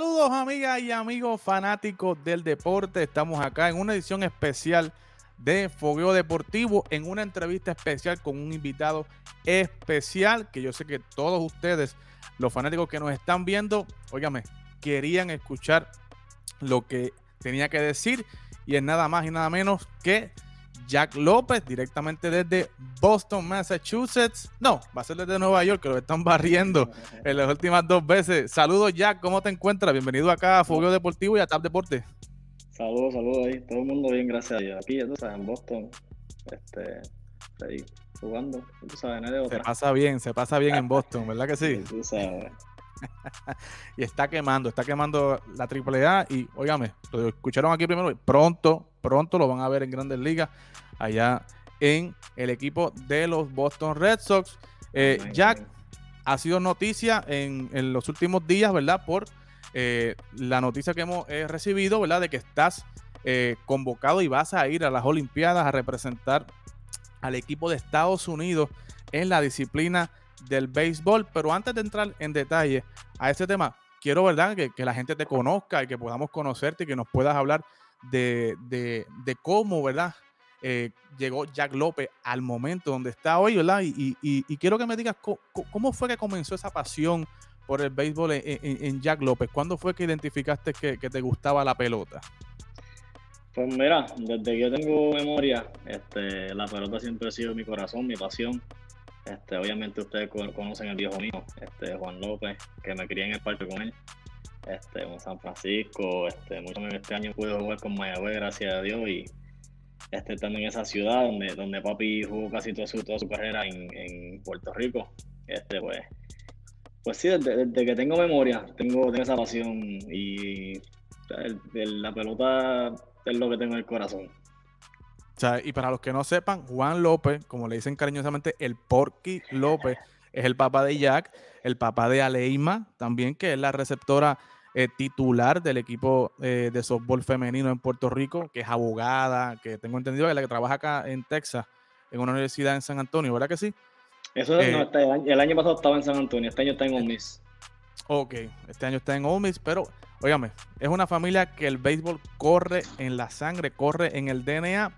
Saludos amigas y amigos fanáticos del deporte. Estamos acá en una edición especial de Fogueo Deportivo, en una entrevista especial con un invitado especial que yo sé que todos ustedes, los fanáticos que nos están viendo, óigame, querían escuchar lo que tenía que decir y es nada más y nada menos que Jack López, directamente desde Boston, Massachusetts. No, va a ser desde Nueva York, que lo están barriendo en las últimas dos veces. Saludos, Jack, ¿cómo te encuentras? Bienvenido acá a Fogueo Deportivo y a TAP Deporte. Saludos, saludos ahí. Todo el mundo bien, gracias a Dios. Aquí, ya tú sabes, en Boston, este, ahí, jugando. Tú sabes, no Se pasa bien, se pasa bien en Boston, ¿verdad que sí? Tú sabes. Y está quemando, está quemando la AAA y, óigame, lo escucharon aquí primero, pronto, pronto lo van a ver en Grandes Ligas, allá en el equipo de los Boston Red Sox. Eh, Jack, ha sido noticia en, los últimos días, ¿verdad? Por eh, la noticia que hemos eh, recibido, ¿verdad? De que estás convocado y vas a ir a las Olimpiadas a representar al equipo de Estados Unidos en la disciplina del béisbol. Pero antes de entrar en detalle a este tema, quiero, ¿verdad? Que, la gente te conozca y que podamos conocerte y que nos puedas hablar de, de, cómo, ¿verdad? Eh, llegó Jack López al momento donde está hoy, ¿verdad? Y, y, quiero que me digas cómo, fue que comenzó esa pasión por el béisbol en, Jack López. ¿Cuándo fue que identificaste que, que, te gustaba la pelota? Pues mira, desde que yo tengo memoria, este, la pelota siempre ha sido mi corazón, mi pasión. Este, obviamente ustedes conocen al viejo mío, este, Juan López, que me crié en el parque con él, este, en San Francisco, este, mucho este año pude jugar con Mayagüez, gracias a Dios, y este, en esa ciudad donde, donde papi jugó casi toda su, toda su carrera en, Puerto Rico, este, pues, pues sí, desde, que tengo memoria, tengo, esa pasión y la pelota es lo que tengo en el corazón y para los que no sepan, Juan López, como le dicen cariñosamente, el Porky López, es el papá de Jack, el papá de Aleima también, que es la receptora eh, titular del equipo eh, de softball femenino en Puerto Rico, que es abogada, que tengo entendido que es la que trabaja acá en Texas, en una universidad en San Antonio, ¿verdad que sí? Eso eh, no, este el, año, pasado estaba en San Antonio, este año está en Ole Miss. Ok, este año está en Ole Miss, pero, óigame, es una familia que el béisbol corre en la sangre, corre en el DNA,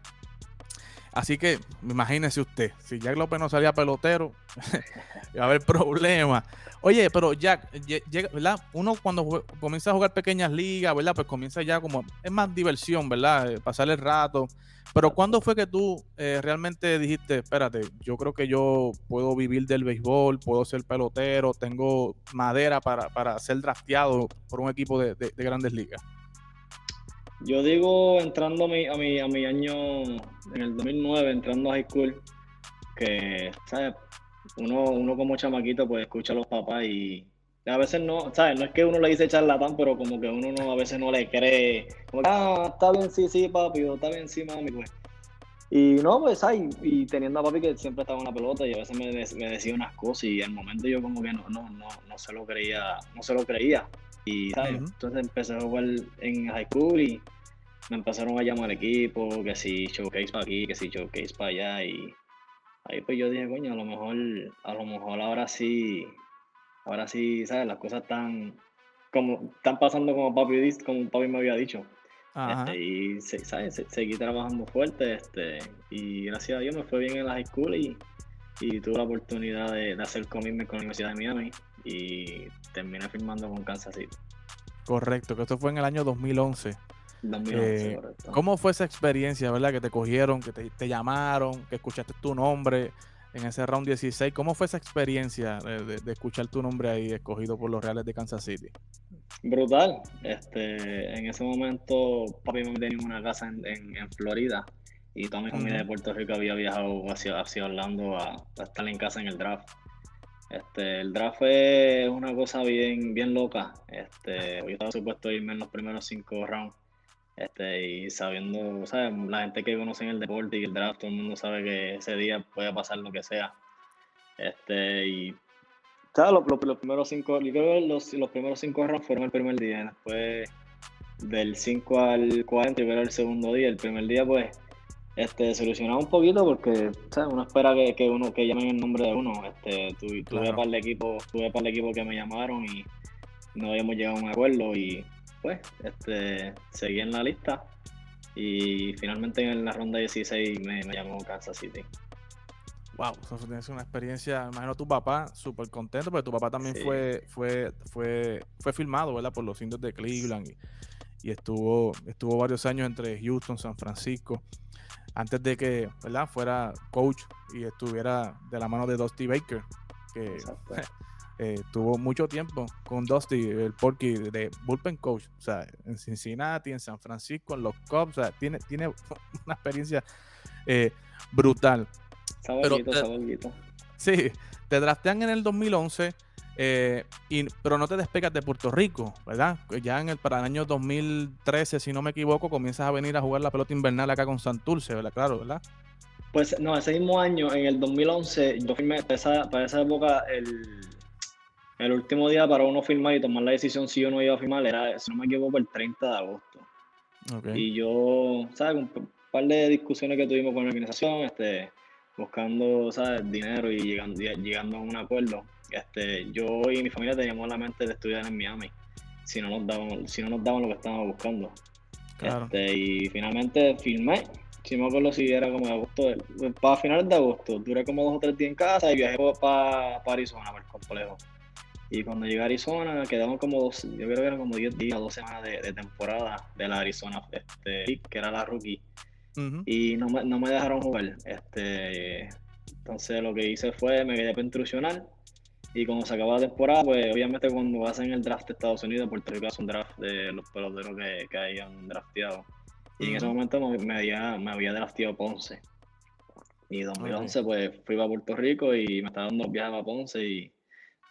Así que imagínese usted, si Jack López no salía pelotero, iba a haber problemas. Oye, pero Jack, ¿verdad? Uno cuando comienza a jugar pequeñas ligas, ¿verdad? Pues comienza ya como, es más diversión, ¿verdad? Eh, pasar el rato. Pero ¿cuándo fue que tú eh, realmente dijiste, espérate, yo creo que yo puedo vivir del béisbol, puedo ser pelotero, tengo madera para, ser drafteado por un equipo de grandes ligas? Yo digo, entrando a mi, a mi, a mi año, en el 2009, entrando a high school, que, ¿sabes? Uno, uno como chamaquito, pues escucha a los papás y a veces no, ¿sabes? No es que uno le dice charlatán, pero como que uno no, a veces no le cree. Como que, ah, está bien, sí, sí, papi, o está bien, sí, mami, pues. Y no, pues, ay, y teniendo a papi que siempre estaba en la pelota y a veces me, me decía unas cosas y al momento yo como que no, no, no, no se lo creía, no se lo creía. Y ¿sabes? entonces empecé a jugar en high school y me empezaron a llamar al equipo, que si showcase para aquí, que si showcase para allá y ahí pues yo dije, coño, a lo mejor, a lo mejor ahora sí, ahora sí, ¿sabes? Las cosas están como están pasando como papi, como papi me había dicho. Este, y ¿sabes? seguí trabajando fuerte este, y gracias a Dios me fue bien en la high school y, y tuve la oportunidad de, de hacer commitment con la Universidad de Miami y terminé firmando con Kansas City. Correcto, que esto fue en el año 2011. 2011 eh, ¿Cómo fue esa experiencia, verdad? Que te cogieron, que te, llamaron, que escuchaste tu nombre en ese round 16. ¿Cómo fue esa experiencia de, escuchar tu nombre ahí escogido por los Reales de Kansas City? Brutal. Este, en ese momento, papi me tenía una casa en, en, Florida y toda mi familia de Puerto Rico había viajado hacia, hacia Orlando a, a estar en casa en el draft. Este, el draft es una cosa bien, bien loca. Este, yo estaba supuesto irme en los primeros cinco rounds. Este, y sabiendo, ¿sabes? La gente que conoce el deporte y el draft, todo el mundo sabe que ese día puede pasar lo que sea. Este, y Los, primeros cinco, yo creo que los, los primeros cinco rounds fueron el primer día. Después del 5 al 40, yo creo el segundo día. El primer día, pues, este, solucionaba un poquito porque ¿sabes? uno espera que, que, uno que llamen el nombre de uno. Este, tuve, para el equipo, tuve para el equipo que me llamaron y no habíamos llegado a un acuerdo y pues este, seguí en la lista y finalmente en la ronda 16 me, me llamó Kansas City. Wow, eso tienes una experiencia, imagino tu papá súper contento, porque tu papá también fue, fue, fue, fue filmado, ¿verdad? Por los indios de Cleveland y, estuvo, estuvo varios años entre Houston, San Francisco, antes de que, ¿verdad? Fuera coach y estuviera de la mano de Dusty Baker, que eh, tuvo mucho tiempo con Dusty, el Porky de Bullpen Coach, o sea, en Cincinnati, en San Francisco, en los Cubs, o sea, tiene, tiene una experiencia eh, brutal. Saborguito, Sí, te draftean en el 2011, eh, pero no te despegas de Puerto Rico, ¿verdad? Ya en el, para el año 2013, si no me equivoco, comienzas a venir a jugar la pelota invernal acá con Santurce, ¿verdad? Claro, ¿verdad? Pues no, ese mismo año, en el 2011, yo firmé, para esa, para esa época, el, el último día para uno firmar y tomar la decisión si yo no iba a firmar era, si no me equivoco, el 30 de agosto. Y yo, ¿sabes? Un par de discusiones que tuvimos con la organización, este, buscando, ¿sabes? Dinero y llegando, llegando a un acuerdo. Este, yo y mi familia teníamos la mente de estudiar en Miami, si no nos daban, si no nos daban lo que estábamos buscando. Este, y finalmente firmé, si me acuerdo si era como de agosto, para finales de agosto, duré como dos o tres días en casa y viajé para, para Arizona, para el complejo. Y cuando llegué a Arizona, quedaban como dos, yo creo que eran como 10 días, dos semanas de, temporada de la Arizona, este, que era la rookie. Y no me, no me, dejaron jugar. Este, entonces lo que hice fue, me quedé para intrusionar. Y cuando se acabó la temporada, pues obviamente cuando hacen el draft de Estados Unidos, Puerto Rico hace un draft de los peloteros que, que hayan drafteado. Y en ese momento me, había, me había drafteado Ponce. Y en 2011 pues fui a Puerto Rico y me estaba dando viajes a Ponce y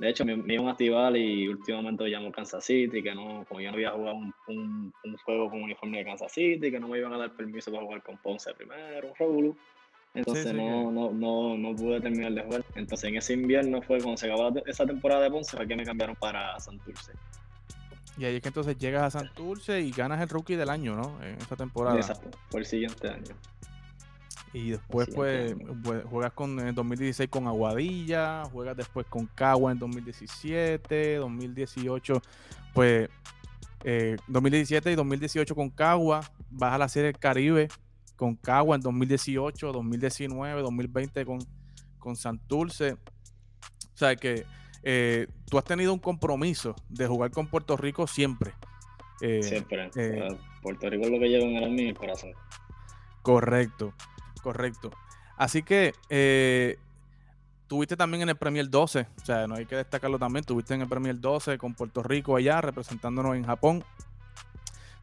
de hecho, me, iban a activar y últimamente llamó Kansas City, que no, como yo no había jugado un, un, un, juego con uniforme de Kansas City, que no me iban a dar permiso para jugar con Ponce primero, un Revolu. Entonces no, no, no, no, pude terminar de jugar. Entonces en ese invierno fue cuando se acabó esa temporada de Ponce, fue que me cambiaron para Santurce. Y ahí es que entonces llegas a Santurce y ganas el rookie del año, ¿no? En esa temporada. Exacto, por el siguiente año. Y después pues, pues, juegas con, en 2016 con Aguadilla, juegas después con Cagua en 2017, 2018, pues 2017 eh, y 2018 con Cagua, vas a la Serie del Caribe con Cagua en 2018, 2019, 2020 con, con Santurce. O sea que eh, tú has tenido un compromiso de jugar con Puerto Rico siempre. Eh, siempre. Puerto Rico es lo que llevo en el, el corazón. Correcto. Correcto. Así que eh, tuviste también en el Premier 12, o sea, no hay que destacarlo también, tuviste en el Premier 12 con Puerto Rico allá, representándonos en Japón.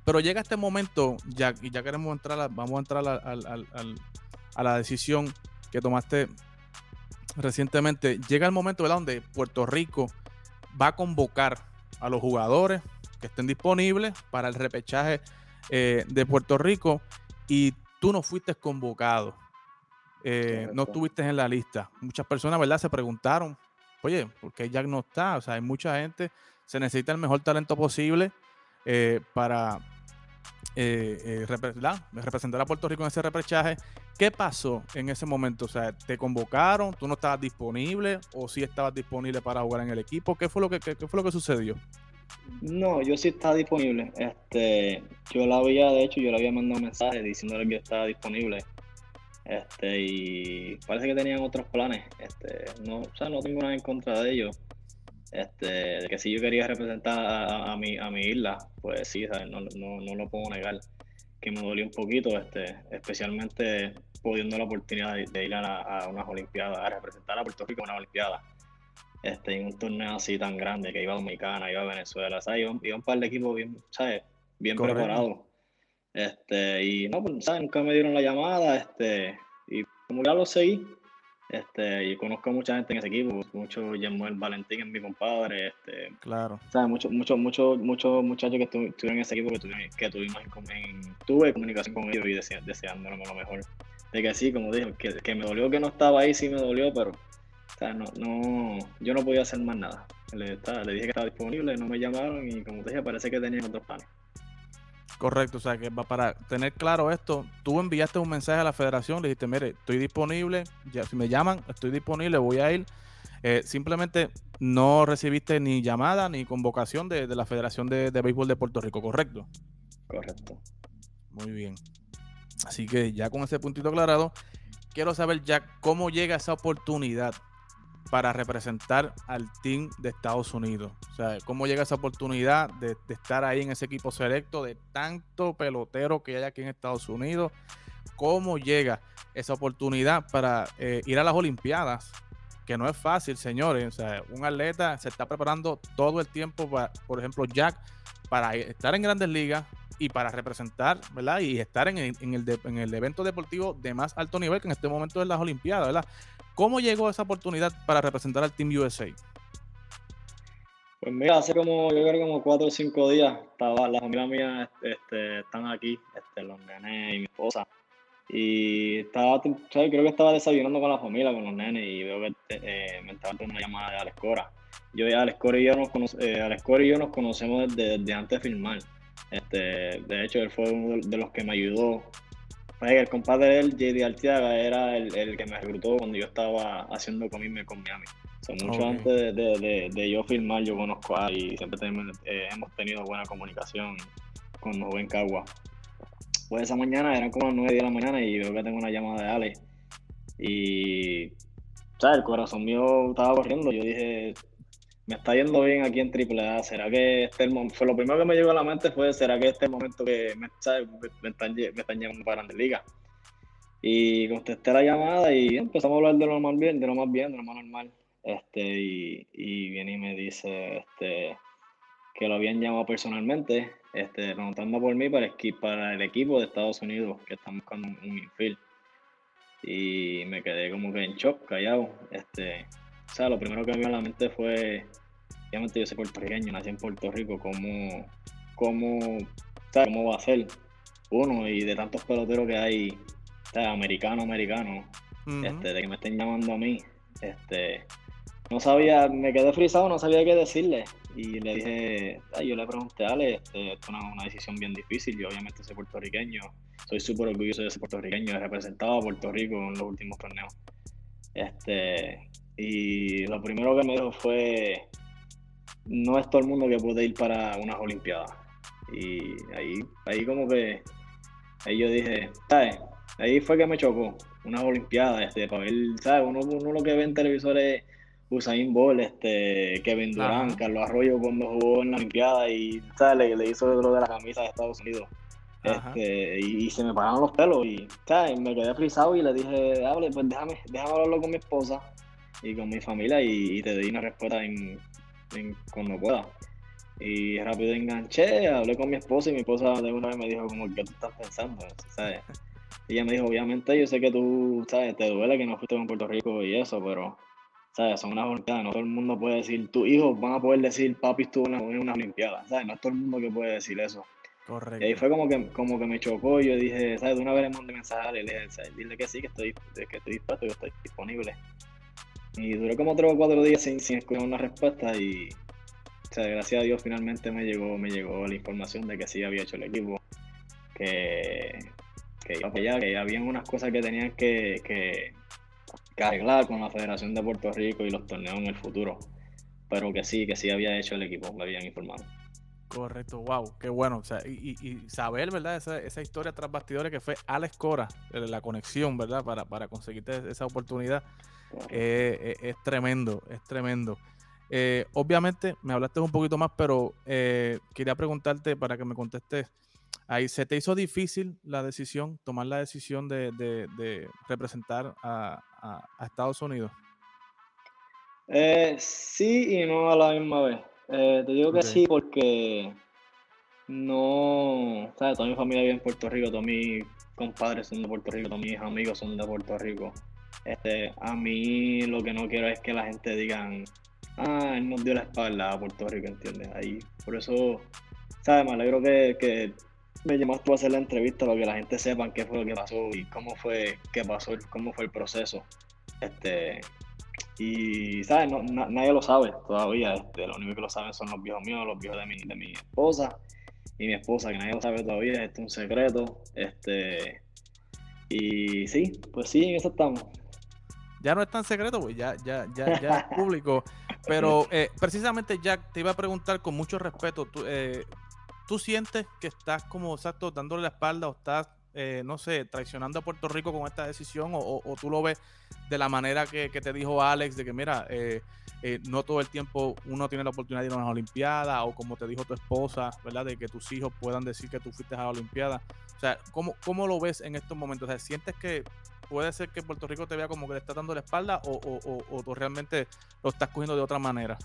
Pero llega este momento, ya, y ya queremos entrar, a, vamos a entrar a, la decisión que tomaste recientemente. Llega el momento ¿verdad? donde Puerto Rico va a convocar a los jugadores que estén disponibles para el repechaje eh, de Puerto Rico y tú no fuiste convocado, eh, no estuviste en la lista. Muchas personas, ¿verdad? Se preguntaron, oye, ¿por qué Jack no está? O sea, hay mucha gente, se necesita el mejor talento posible eh, para eh, representar a Puerto Rico en ese repechaje. ¿Qué pasó en ese momento? O sea, ¿te convocaron? ¿Tú no estabas disponible? ¿O sí estabas disponible para jugar en el equipo? ¿Qué fue lo que, qué fue lo que sucedió? No, yo sí estaba disponible. Este, yo la había, de hecho, yo le había mandado un mensaje diciéndole que estaba disponible. Este, y parece que tenían otros planes. Este, no, o sea, no tengo nada en contra de ellos. Este, de que si yo quería representar a, mi, a mi isla, pues sí, No, no, lo puedo negar. Que me dolió un poquito, este, especialmente pudiendo la oportunidad de, ir a, a, unas Olimpiadas, a representar a Puerto Rico en una Olimpiada este, en un torneo así tan grande que iba a Dominicana, iba a Venezuela, ¿sabes? Iba, un par de equipos bien, ¿sabes? Bien preparados. Este, y no, pues, ¿sabes? Nunca me dieron la llamada, este, y como ya lo seguí, este, y conozco a mucha gente en ese equipo, mucho Yemuel Valentín es mi compadre, este, claro. ¿sabes? Muchos mucho, mucho, mucho muchachos que estuvieron en ese equipo que, tuvimos, que tuvimos en, tuve comunicación con ellos y deseándolo lo mejor. De que sí, como dije, que, que me dolió que no estaba ahí, sí me dolió, pero no, no, yo no podía hacer más nada. Le, le dije que estaba disponible, no me llamaron y como te dije, parece que tenían otros planes. Correcto, o sea que para tener claro esto, tú enviaste un mensaje a la federación, le dijiste, mire, estoy disponible, ya si me llaman, estoy disponible, voy a ir. Eh, simplemente no recibiste ni llamada ni convocación de, la Federación de, de, Béisbol de Puerto Rico, ¿correcto? Correcto. Muy bien. Así que ya con ese puntito aclarado, quiero saber ya cómo llega esa oportunidad para representar al team de Estados Unidos. O sea, cómo llega esa oportunidad de, estar ahí en ese equipo selecto de tanto pelotero que hay aquí en Estados Unidos. Cómo llega esa oportunidad para eh, ir a las Olimpiadas, que no es fácil, señores. O sea, un atleta se está preparando todo el tiempo, para, por ejemplo, Jack, para estar en grandes ligas, y para representar, ¿verdad? Y estar en, el, en el evento deportivo de más alto nivel que en este momento es las Olimpiadas, ¿verdad? ¿Cómo llegó esa oportunidad para representar al Team USA? Pues mira, hace como, yo como cuatro o cinco días, estaba, la familia mía este, están aquí, este, los nenes y mi esposa. Y estaba, creo que estaba desayunando con la familia, con los nenes, y veo que eh, me estaba dando una llamada de Alex Cora. Yo, Alex y yo nos, eh, Alex Cora y yo nos conocemos desde, antes de filmar. Este, de hecho, él fue uno de los que me ayudó el compadre de él, JD Artiaga, era el, el, que me reclutó cuando yo estaba haciendo comirme con Miami. mucho antes de, de, yo filmar, yo conozco a y siempre eh, hemos tenido buena comunicación con los joven Cagua. Pues esa mañana eran como las 9 de la mañana y veo que tengo una llamada de Ale. Y, ¿sabes? El corazón mío estaba corriendo. Yo dije, me está yendo bien aquí en AAA. ¿Será que este fue lo primero que me llegó a la mente fue será que este momento que me, me, están, me están llamando para Grandes Ligas? Y contesté la llamada y empezamos a hablar de lo más bien, de lo más bien, de lo más normal. Este, y, y viene y me dice este, que lo habían llamado personalmente, este, preguntando por mí para, para el equipo de Estados Unidos, que estamos buscando un, un infield. Y me quedé como que en shock, callado. Este, o sea, lo primero que me vino a la mente fue, obviamente yo soy puertorriqueño, nací en Puerto Rico, ¿cómo, cómo, cómo va a ser uno? Y de tantos peloteros que hay, sea, americano, americano, este, de que me estén llamando a mí, este, no sabía, me quedé frisado, no sabía qué decirle. Y le dije, yo le pregunté a Ale, este, esto es una, decisión bien difícil, yo obviamente soy puertorriqueño, soy súper orgulloso de ser puertorriqueño, he representado a Puerto Rico en los últimos torneos. Este, y lo primero que me dijo fue, no es todo el mundo que puede ir para unas Olimpiadas. Y ahí, ahí como que, ahí yo dije, ¿sabes? Ahí fue que me chocó, unas Olimpiadas, este, para ver, ¿sabes? Uno, uno lo que ve en televisores Usain Bolt, este, Kevin Durant, Carlos Arroyo cuando jugó en la Olimpiada y ¿sabes? Le, hizo lo de la camisa de Estados Unidos. Este, y, se me pararon los pelos y ¿sabes? me quedé frisado y le dije, hable, pues déjame, déjame hablarlo con mi esposa y con mi familia y, te di una respuesta en, cuando pueda. Y rápido enganché, hablé con mi esposa y mi esposa de una vez me dijo como, ¿qué tú estás pensando? Y ella me dijo, obviamente yo sé que tú, ¿sabes? Te duele que no fuiste con Puerto Rico y eso, pero, ¿sabes? Son unas Olimpiadas, no todo el mundo puede decir, tus hijos van a poder decir, papi estuvo en una, una Olimpiada, ¿sabes? No es todo el mundo que puede decir eso. Y ahí fue como que, como que me chocó y yo dije, ¿sabes? De una vez le mandé mensaje y le dije, dile que sí, que estoy, que estoy dispuesto, que estoy disponible. Y duré como tres o cuatro días sin, sin escuchar una respuesta y sea, gracias a Dios finalmente me llegó, me llegó la información de que sí había hecho el equipo, que, que iba allá, que había unas cosas que tenían que, que, arreglar con la Federación de Puerto Rico y los torneos en el futuro, pero que sí, que sí había hecho el equipo, me habían informado. Correcto, wow, qué bueno. O sea, y, y, saber, ¿verdad? Esa, esa, historia tras bastidores que fue Alex Cora, la conexión, ¿verdad? Para, para conseguirte esa oportunidad. Eh, eh, es tremendo, es tremendo. Eh, obviamente me hablaste un poquito más, pero quería preguntarte para que me contestes. Ahí, ¿se te hizo difícil la decisión, tomar la decisión de, representar a, Estados Unidos? sí y no a la misma vez. Te digo que sí porque no, ¿sabes? Toda mi familia vive en Puerto Rico, todos mis compadres son de Puerto Rico, todos mis amigos son de Puerto Rico. Este, a mí lo que no quiero es que la gente diga, ah, él nos dio la espalda a Puerto Rico, ¿entiendes? Ahí, por eso, ¿sabes? Me alegro que, que me llamaste a hacer la entrevista para que la gente sepa qué fue lo que pasó y cómo fue qué pasó, cómo fue el proceso. Este, y, ¿sabes? No, nadie lo sabe todavía. Este, lo único que lo saben son los viejos míos, los viejos de mi, de mi esposa y mi esposa, que nadie lo sabe todavía. Este es un secreto. Este, y sí, pues sí, en eso estamos. ya no es tan secreto, pues ya, ya, ya, ya es público. Pero eh, precisamente, Jack, te iba a preguntar con mucho respeto, ¿tú, eh, ¿tú sientes que estás como, exacto, dándole la espalda o estás, eh, no sé, traicionando a Puerto Rico con esta decisión? ¿O, tú lo ves de la manera que, te dijo Alex, de que mira, no todo el tiempo uno tiene la oportunidad de ir a una Olimpiada, o como te dijo tu esposa, ¿verdad? De que tus hijos puedan decir que tú fuiste a la Olimpiada. O sea, ¿cómo, cómo lo ves en estos momentos? O sea, ¿sientes que puede ser que Puerto Rico te vea como que le está dando la espalda o, o, tú realmente lo estás cogiendo de otra manera?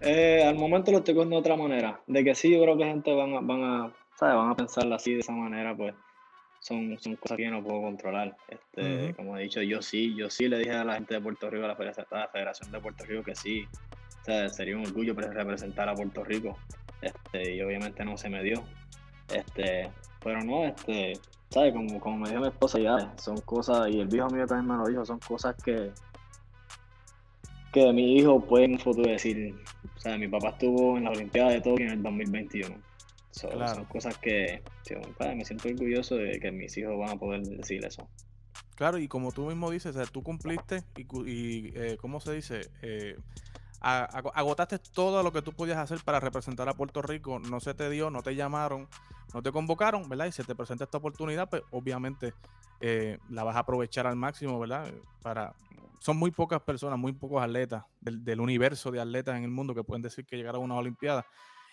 Eh, al momento lo estoy cogiendo de otra manera. De que sí, yo creo que gente van a, van a, ¿sabes? Van a pensarlo así, de esa manera, pues son, son cosas que yo no puedo controlar. Este, Como he dicho, yo sí, yo sí le dije a la gente de Puerto Rico, a la Federación, de Puerto Rico, que sí, o sea, sería un orgullo representar a Puerto Rico. Este, y obviamente no se me dio. Este, pero no, este, ¿sabes? Como, como me dijo mi esposa ya, son cosas, y el viejo mío también me lo dijo, son cosas que, que mi hijo puede en un futuro decir, o sea, mi papá estuvo en la Olimpiada de Tokio en el 2021. Son cosas que me siento orgulloso de que mis hijos van a poder decir eso. Claro, y como tú mismo dices, tú cumpliste y, y eh, ¿cómo se dice? Eh, agotaste todo lo que tú podías hacer para representar a Puerto Rico, no se te dio, no te llamaron, no te convocaron, ¿verdad? Y se te presenta esta oportunidad, pues obviamente eh, la vas a aprovechar al máximo, ¿verdad? Para, son muy pocas personas, muy pocos atletas del, universo de atletas en el mundo que pueden decir que llegaron a una Olimpiada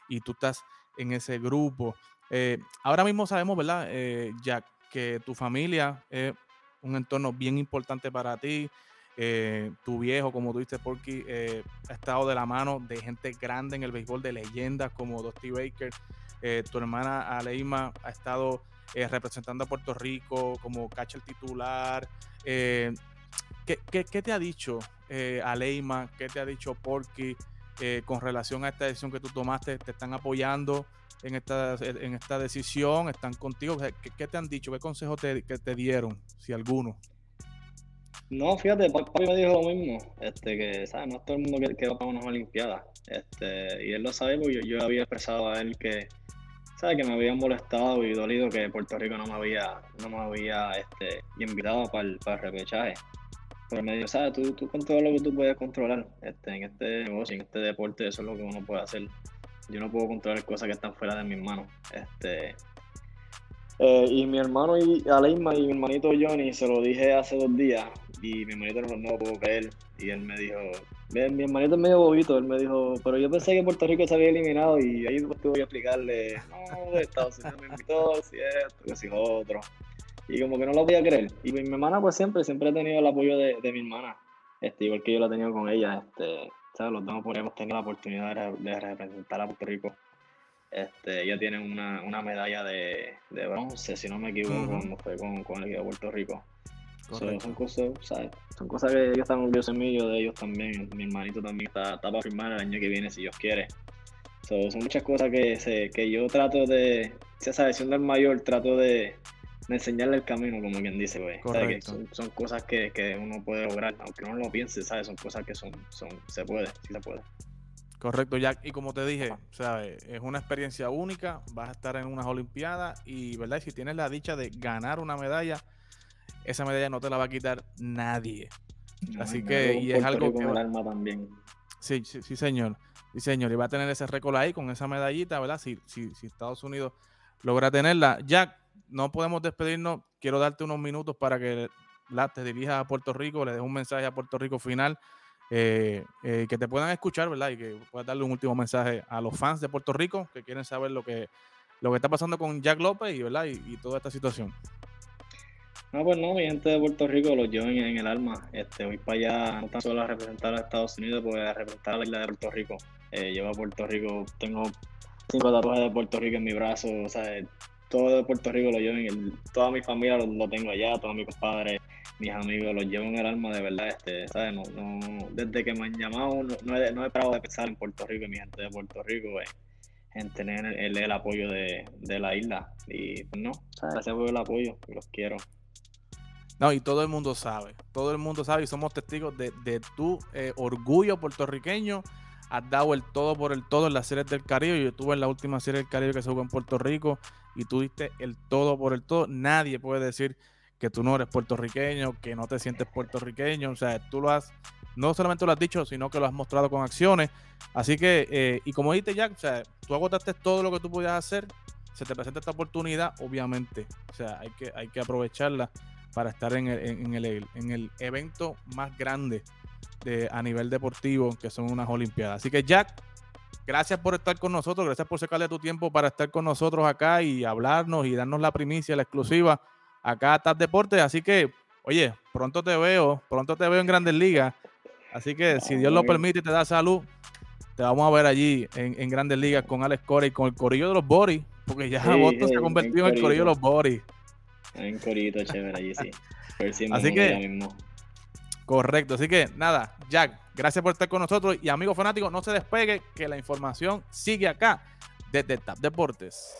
y tú estás en ese grupo. Eh, ahora mismo sabemos, ¿verdad? Eh, ya que tu familia es un entorno bien importante para ti, eh, tu viejo, como tú dices, Porky, eh, ha estado de la mano de gente grande en el béisbol, de leyendas como Dusty Baker. Tu hermana Aleima ha estado representando a Puerto Rico como catcher titular. ¿qué, qué, te ha dicho Aleima? ¿Qué te ha dicho Porky con relación a esta decisión que tú tomaste? ¿Te están apoyando? En esta, en esta decisión, están contigo. ¿Qué, te han dicho? ¿Qué consejos te, que te dieron, si alguno? No, fíjate, papi me dijo lo mismo, este, que, ¿sabes? No todo el mundo quiere que va a unas Olimpiadas, este, y él lo sabe porque yo, yo había expresado a él que, ¿sabes? Que me había molestado y dolido que Puerto Rico no me había, no me había, este, invitado para el, para el repechaje. Pero me dijo, ¿sabes? Tú, tú con todo lo que tú puedes controlar, este, en este negocio, en este deporte, eso es lo que uno puede hacer. Yo no puedo controlar cosas que están fuera de mis manos, este, eh, y mi hermano y Aleima y mi hermanito Johnny se lo dije hace dos días y mi hermanito no, no lo pudo creer y él me dijo, mi hermanito es medio bobito, él me dijo, pero yo pensé que Puerto Rico se había eliminado y ahí después tuve que explicarle, no, Estados Unidos me invitó, si esto, que si otro. Y como que no lo podía creer. Y mi, hermana pues siempre, siempre ha tenido el apoyo de, de mi hermana, este, igual que yo lo he tenido con ella, este, ¿sabes? los dos podemos tener la oportunidad de representar a Puerto Rico este, ella tiene una, una medalla de, de, bronce, si no me equivoco, cuando fue con, con, el equipo de Puerto Rico. son, cosas, ¿sabes? son cosas que ellos están orgullosos en mí, yo de ellos también. Mi hermanito también está, está para firmar el año que viene, si Dios quiere. son muchas cosas que, se, que yo trato de, esa siendo el mayor, trato de, de enseñarle el camino, como quien dice, güey. Son, son, cosas que, que, uno puede lograr, aunque uno no lo piense, ¿sabes? Son cosas que son, son, se puede, sí se puede. Correcto, Jack. Y como te dije, es una experiencia única. Vas a estar en unas Olimpiadas y, ¿verdad? si tienes la dicha de ganar una medalla, esa medalla no te la va a quitar nadie. Así que, y es algo que. alma también. Sí, sí, sí, señor. Sí, señor. Y va a tener ese récord ahí con esa medallita, ¿verdad? Si, si, si Estados Unidos logra tenerla. Jack, no podemos despedirnos. Quiero darte unos minutos para que te dirijas a Puerto Rico, le des un mensaje a Puerto Rico final eh, eh, que te puedan escuchar, ¿verdad? Y que puedas darle un último mensaje a los fans de Puerto Rico que quieren saber lo que, lo que está pasando con Jack López y, ¿verdad? Y, toda esta situación. No, pues no, mi gente de Puerto Rico los llevo en, el alma. Este, voy para allá no tan solo a representar a Estados Unidos, pues a representar a la isla de Puerto Rico. Eh, llevo a Puerto Rico, tengo cinco tatuajes de Puerto Rico en mi brazo, o sea, todo de Puerto Rico lo llevo en el, toda mi familia lo, tengo allá, todos mis compadres, mis amigos, los llevo en el alma de verdad, este, ¿sabes? No, no, desde que me han llamado no, he, no he parado de pensar en Puerto Rico y mi gente de Puerto Rico, eh, en tener el, el apoyo de, de, la isla. Y pues no, gracias por el apoyo, los quiero. No, y todo el mundo sabe, todo el mundo sabe y somos testigos de, de tu eh, orgullo puertorriqueño has dado el todo por el todo en las series del Caribe. Yo estuve en la última serie del Caribe que se jugó en Puerto Rico y tú diste el todo por el todo. Nadie puede decir que tú no eres puertorriqueño, que no te sientes puertorriqueño. O sea, tú lo has, no solamente lo has dicho, sino que lo has mostrado con acciones. Así que, eh, y como dijiste Jack, o sea, tú agotaste todo lo que tú podías hacer, se te presenta esta oportunidad, obviamente. O sea, hay que, hay que aprovecharla para estar en el, en el, en el evento más grande de, a nivel deportivo, que son unas Olimpiadas. Así que Jack, gracias por estar con nosotros, gracias por sacarle tu tiempo para estar con nosotros acá y hablarnos y darnos la primicia, la exclusiva acá a TAP Deportes. Así que, oye, pronto te veo, pronto te veo en Grandes Ligas. Así que si Dios lo permite y te da salud, te vamos a ver allí en, Grandes Ligas con Alex Corey, con el corillo de los Boris, porque ya sí, se ha convertido en el corillo de los Boris. Un corillito chévere allí, sí. Así que, correcto. Así que nada, Jack, gracias por estar con nosotros. Y amigos fanáticos, no se despegue, que la información sigue acá desde TAP Deportes.